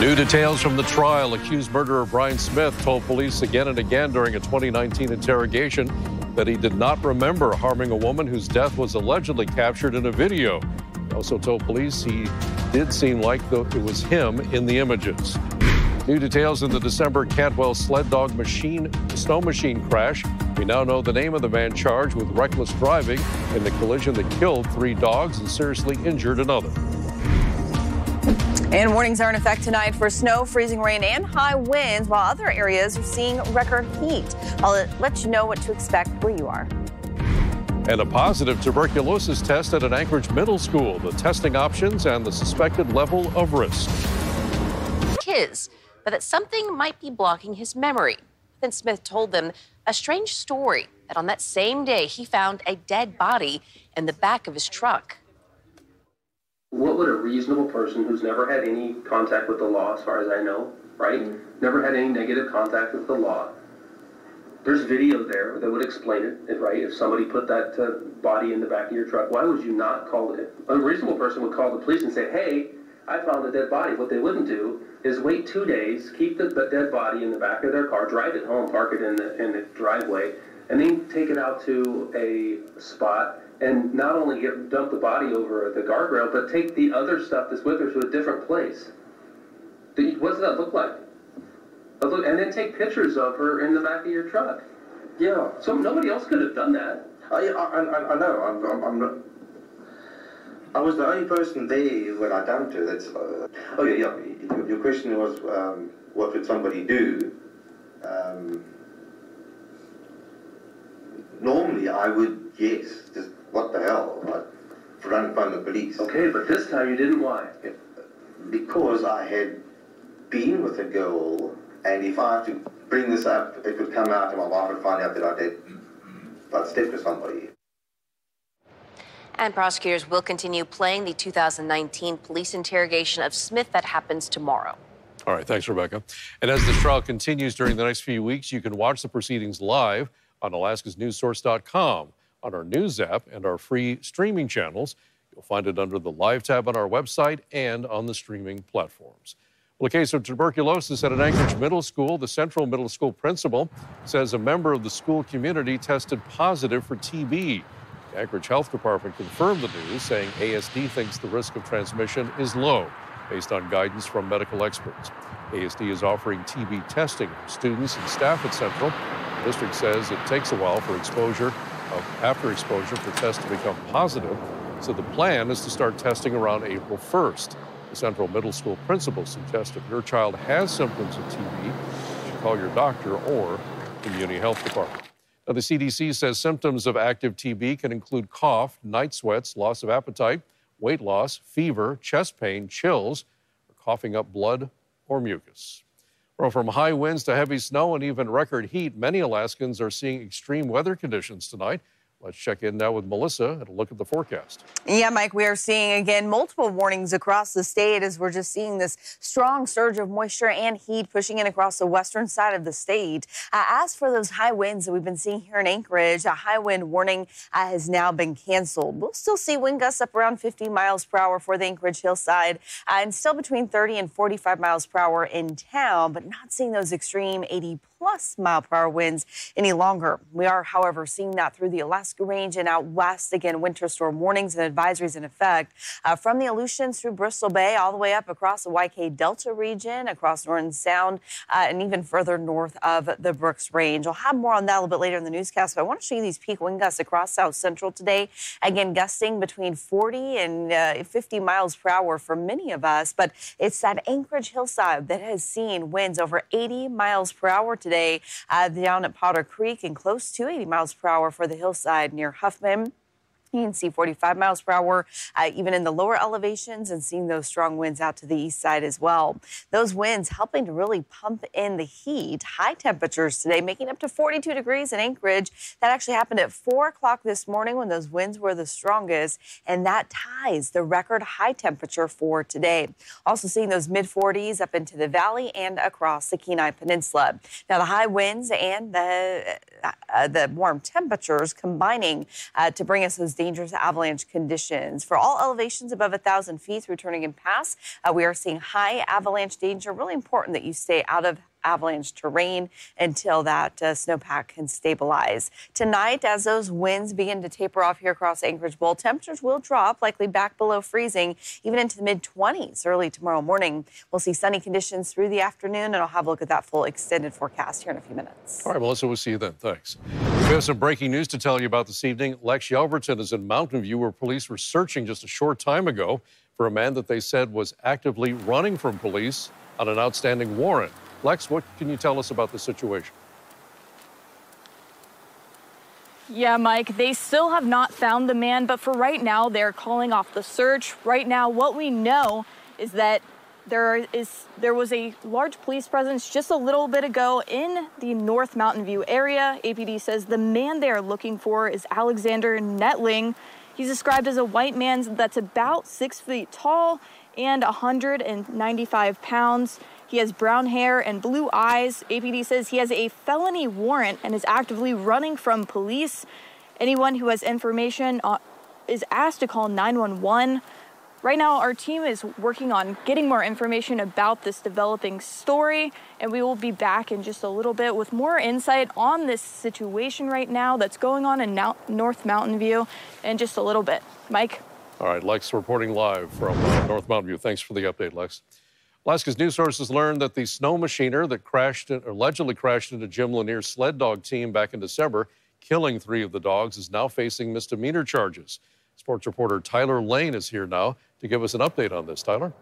New details from the trial. Accused murderer Brian Smith told police again and again during a 2019 interrogation that he did not remember harming a woman whose death was allegedly captured in a video. He also told police he did seem like it was him in the images. New details in the December Cantwell sled dog machine snow machine crash. We now know the name of the man charged with reckless driving in the collision that killed three dogs and seriously injured another. And warnings are in effect tonight for snow, freezing rain, and high winds, while other areas are seeing record heat. I'll let you know what to expect where you are. And a positive tuberculosis test at an Anchorage middle school, the testing options and the suspected level of risk. His, but that something might be blocking his memory. Then Smith told them a strange story that on that same day he found a dead body in the back of his truck what would a reasonable person who's never had any contact with the law, as far as I know, right? Mm-hmm. Never had any negative contact with the law. There's video there that would explain it, right? If somebody put that uh, body in the back of your truck, why would you not call it? A reasonable person would call the police and say, hey, I found a dead body. What they wouldn't do is wait two days, keep the, the dead body in the back of their car, drive it home, park it in the, in the driveway, and then take it out to a spot and not only get dump the body over the guardrail, but take the other stuff that's with her to a different place. What does that look like? And then take pictures of her in the back of your truck. Yeah. So nobody else could have done that. I, I, I know. I'm, I'm, I'm not. I was the only person there when I dumped her. That's. Uh, oh yeah, yeah. Your, your question was, um, what would somebody do? Um, normally, I would yes, just what the hell? I run from the police. Okay, but this time you didn't. Why? Because I had been with a girl, and if I had to bring this up, it would come out, and my wife would find out that I did. I'd slept with somebody. And prosecutors will continue playing the 2019 police interrogation of Smith that happens tomorrow. All right, thanks, Rebecca. And as this trial continues during the next few weeks, you can watch the proceedings live on alaskasnewssource.com on our news app and our free streaming channels. You'll find it under the Live tab on our website and on the streaming platforms. Well, a case of tuberculosis at an Anchorage middle school. The Central Middle School principal says a member of the school community tested positive for TB. The Anchorage Health Department confirmed the news, saying ASD thinks the risk of transmission is low based on guidance from medical experts. ASD is offering TB testing for students and staff at Central. The district says it takes a while for exposure after exposure for tests to become positive. So the plan is to start testing around April 1st. The Central Middle School principal suggests if your child has symptoms of TB, you should call your doctor or the community health department. Now, the CDC says symptoms of active TB can include cough, night sweats, loss of appetite, weight loss, fever, chest pain, chills, or coughing up blood or mucus. Well, from high winds to heavy snow and even record heat, many Alaskans are seeing extreme weather conditions tonight. Let's check in now with Melissa and look at the forecast. Yeah, Mike, we are seeing again multiple warnings across the state as we're just seeing this strong surge of moisture and heat pushing in across the western side of the state. Uh, as for those high winds that we've been seeing here in Anchorage, a high wind warning uh, has now been canceled. We'll still see wind gusts up around 50 miles per hour for the Anchorage hillside uh, and still between 30 and 45 miles per hour in town, but not seeing those extreme 80 plus mile per hour winds any longer. We are, however, seeing that through the Alaska Range and out west. Again, winter storm warnings and advisories in effect uh, from the Aleutians through Bristol Bay, all the way up across the YK Delta region, across Norton Sound, uh, and even further north of the Brooks Range. I'll have more on that a little bit later in the newscast, but I want to show you these peak wind gusts across South Central today. Again, gusting between 40 and uh, 50 miles per hour for many of us, but it's that Anchorage hillside that has seen winds over 80 miles per hour today uh, down at Potter Creek and close to 80 miles per hour for the hillside near Huffman. 14, see 45 miles per hour, uh, even in the lower elevations, and seeing those strong winds out to the east side as well. Those winds helping to really pump in the heat. High temperatures today, making up to 42 degrees in Anchorage. That actually happened at 4 o'clock this morning when those winds were the strongest, and that ties the record high temperature for today. Also seeing those mid 40s up into the valley and across the Kenai Peninsula. Now, the high winds and the uh, the warm temperatures combining uh, to bring us those dangerous avalanche conditions. For all elevations above 1,000 feet through Turnagain Pass, uh, we are seeing high avalanche danger. Really important that you stay out of avalanche terrain until that uh, snowpack can stabilize. Tonight, as those winds begin to taper off here across Anchorage Bowl, temperatures will drop, likely back below freezing, even into the mid 20s early tomorrow morning. We'll see sunny conditions through the afternoon, and I'll have a look at that full extended forecast here in a few minutes. All right, Melissa, we'll see you then. Thanks. We have some breaking news to tell you about this evening. Lex Yelverton is in Mountain View, where police were searching just a short time ago for a man that they said was actively running from police on an outstanding warrant. Lex, what can you tell us about the situation? Yeah, Mike, they still have not found the man, but for right now, they're calling off the search. Right now, what we know is that there is there was a large police presence just a little bit ago in the North Mountain View area. APD says the man they are looking for is Alexander Netling. He's described as a white man that's about six feet tall and 195 pounds. He has brown hair and blue eyes. APD says he has a felony warrant and is actively running from police. Anyone who has information uh, is asked to call 911. Right now, our team is working on getting more information about this developing story, and we will be back in just a little bit with more insight on this situation right now that's going on in North Mountain View in just a little bit. Mike? All right, Lex reporting live from uh, North Mountain View. Thanks for the update, Lex. Alaska's news sources learned that the snow machiner that crashed, allegedly crashed into Jim Lanier's sled dog team back in December, killing three of the dogs, is now facing misdemeanor charges. Sports reporter Tyler Lane is here now to give us an update on this. Tyler?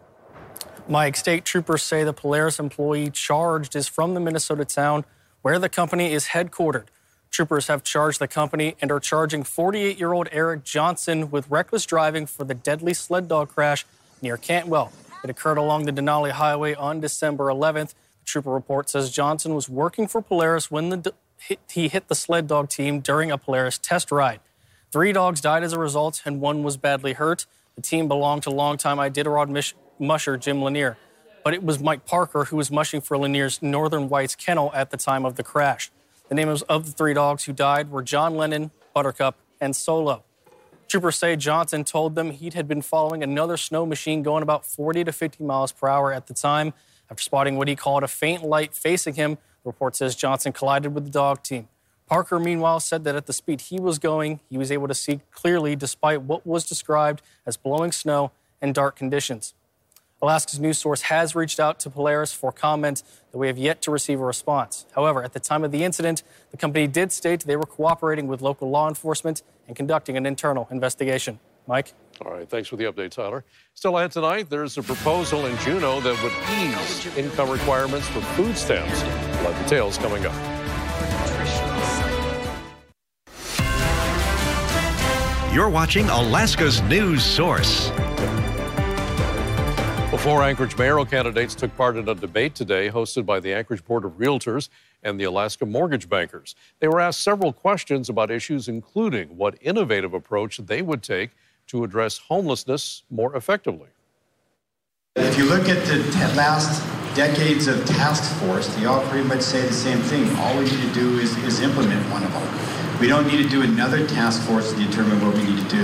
Mike, state troopers say the Polaris employee charged is from the Minnesota town where the company is headquartered. Troopers have charged the company and are charging 48 year old Eric Johnson with reckless driving for the deadly sled dog crash near Cantwell. It occurred along the Denali Highway on December 11th. The trooper report says Johnson was working for Polaris when the, he hit the sled dog team during a Polaris test ride. Three dogs died as a result, and one was badly hurt. The team belonged to longtime Iditarod musher Jim Lanier, but it was Mike Parker who was mushing for Lanier's Northern Whites kennel at the time of the crash. The names of the three dogs who died were John Lennon, Buttercup, and Solo. Troopers say Johnson told them he had been following another snow machine going about 40 to 50 miles per hour at the time. After spotting what he called a faint light facing him, the report says Johnson collided with the dog team. Parker, meanwhile, said that at the speed he was going, he was able to see clearly despite what was described as blowing snow and dark conditions. Alaska's news source has reached out to Polaris for comment that we have yet to receive a response. However, at the time of the incident, the company did state they were cooperating with local law enforcement and conducting an internal investigation. Mike? All right, thanks for the update, Tyler. Still ahead tonight, there's a proposal in Juneau that would ease income requirements for food stamps. We'll have details coming up. You're watching Alaska's news source. Four Anchorage mayoral candidates took part in a debate today hosted by the Anchorage Board of Realtors and the Alaska Mortgage Bankers. They were asked several questions about issues, including what innovative approach they would take to address homelessness more effectively. If you look at the last decades of task force, they all pretty much say the same thing. All we need to do is, is implement one of them. We don't need to do another task force to determine what we need to do.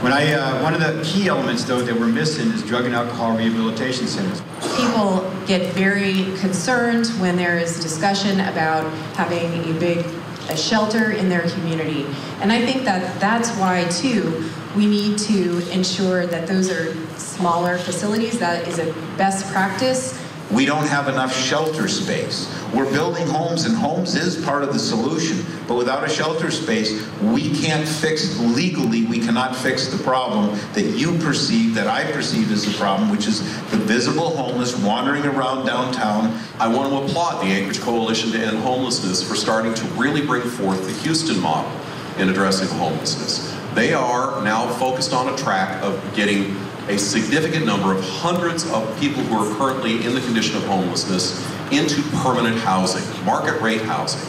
When I, uh, one of the key elements, though, that we're missing is drug and alcohol rehabilitation centers. People get very concerned when there is discussion about having a big a shelter in their community. And I think that that's why, too, we need to ensure that those are smaller facilities. That is a best practice we don't have enough shelter space. We're building homes, and homes is part of the solution. But without a shelter space, we can't fix legally, we cannot fix the problem that you perceive, that I perceive as the problem, which is the visible homeless wandering around downtown. I want to applaud the Anchorage Coalition to End Homelessness for starting to really bring forth the Houston model in addressing homelessness. They are now focused on a track of getting a significant number of hundreds of people who are currently in the condition of homelessness into permanent housing, market rate housing.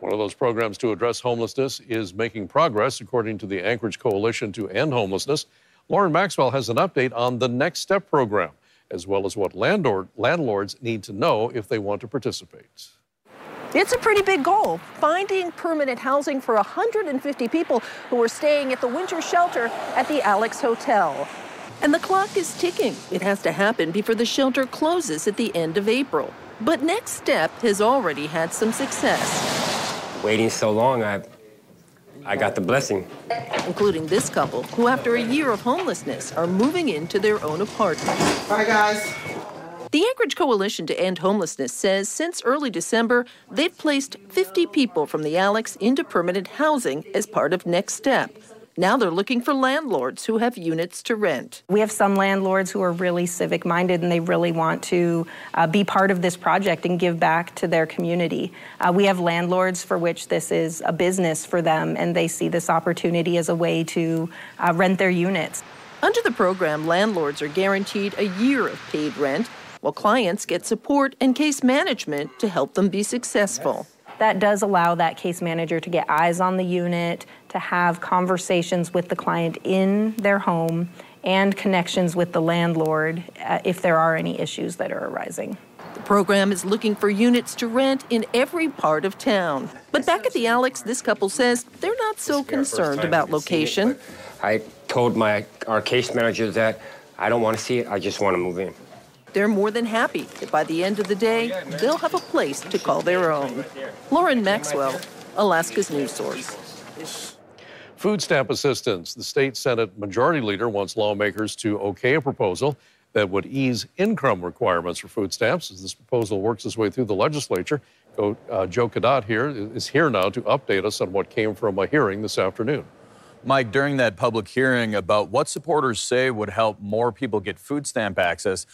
One of those programs to address homelessness is making progress, according to the Anchorage Coalition to End Homelessness. Lauren Maxwell has an update on the Next Step program, as well as what landlord, landlords need to know if they want to participate. It's a pretty big goal, finding permanent housing for 150 people who are staying at the winter shelter at the Alex Hotel. And the clock is ticking. It has to happen before the shelter closes at the end of April. But Next Step has already had some success. Waiting so long, I, I got the blessing. Including this couple, who after a year of homelessness are moving into their own apartment. Bye, guys. The Anchorage Coalition to End Homelessness says since early December, they've placed 50 people from the Alex into permanent housing as part of Next Step. Now they're looking for landlords who have units to rent. We have some landlords who are really civic minded and they really want to uh, be part of this project and give back to their community. Uh, we have landlords for which this is a business for them and they see this opportunity as a way to uh, rent their units. Under the program, landlords are guaranteed a year of paid rent, while clients get support and case management to help them be successful that does allow that case manager to get eyes on the unit, to have conversations with the client in their home, and connections with the landlord uh, if there are any issues that are arising. The program is looking for units to rent in every part of town. But back at the Alex, this couple says they're not so concerned about location. It, I told my our case manager that I don't want to see it, I just want to move in. They're more than happy that by the end of the day, they'll have a place to call their own. Lauren Maxwell, Alaska's news source. Food stamp assistance. The state Senate Majority Leader wants lawmakers to okay a proposal that would ease income requirements for food stamps. As this proposal works its way through the legislature, uh, Joe Cadotte here is here now to update us on what came from a hearing this afternoon. Mike, during that public hearing about what supporters say would help more people get food stamp access,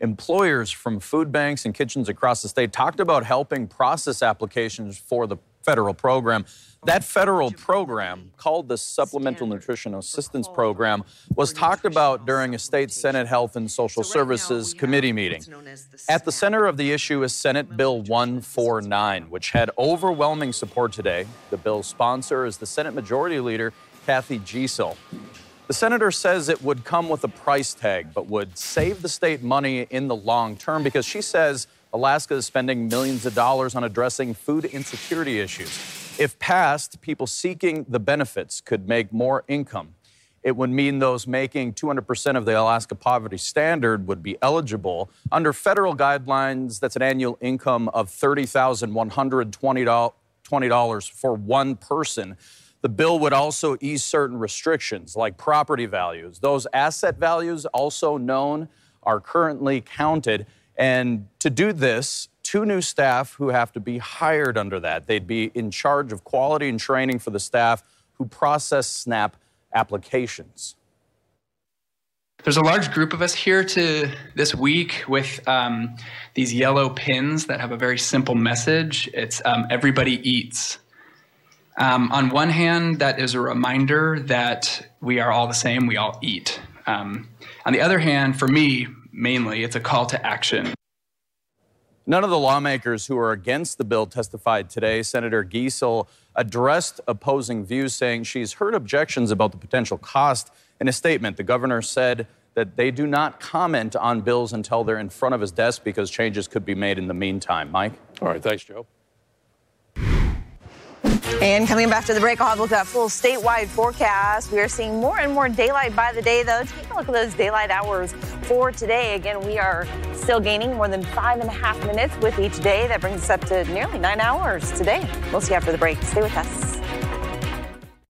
employers from food banks and kitchens across the state talked about helping process applications for the federal program. That federal program, called the Supplemental Nutrition Assistance Program, was talked about during a state Senate Health and Social Services Committee meeting. At the center of the issue is Senate Bill 149, which had overwhelming support today. The bill's sponsor is the Senate Majority Leader, Cathy Giessel. The senator says it would come with a price tag, but would save the state money in the long term because she says Alaska is spending millions of dollars on addressing food insecurity issues. If passed, people seeking the benefits could make more income. It would mean those making 200% of the Alaska poverty standard would be eligible. Under federal guidelines, that's an annual income of $30,120 for one person. The bill would also ease certain restrictions like property values. Those asset values, also known, are currently counted. And to do this, two new staff who have to be hired under that. They'd be in charge of quality and training for the staff who process SNAP applications. There's a large group of us here to this week with um, these yellow pins that have a very simple message. It's um, everybody eats. Um, on one hand, that is a reminder that we are all the same, we all eat. Um, on the other hand, for me, mainly, it's a call to action. None of the lawmakers who are against the bill testified today. Senator Giessel addressed opposing views, saying she's heard objections about the potential cost. In a statement, the governor said that they do not comment on bills until they're in front of his desk because changes could be made in the meantime. Mike? All right, thanks, Joe. And coming up after the break, I'll have a look at that full statewide forecast. We are seeing more and more daylight by the day, though. Take a look at those daylight hours for today. Again, we are still gaining more than five and a half minutes with each day. That brings us up to nearly nine hours today. We'll see you after the break. Stay with us.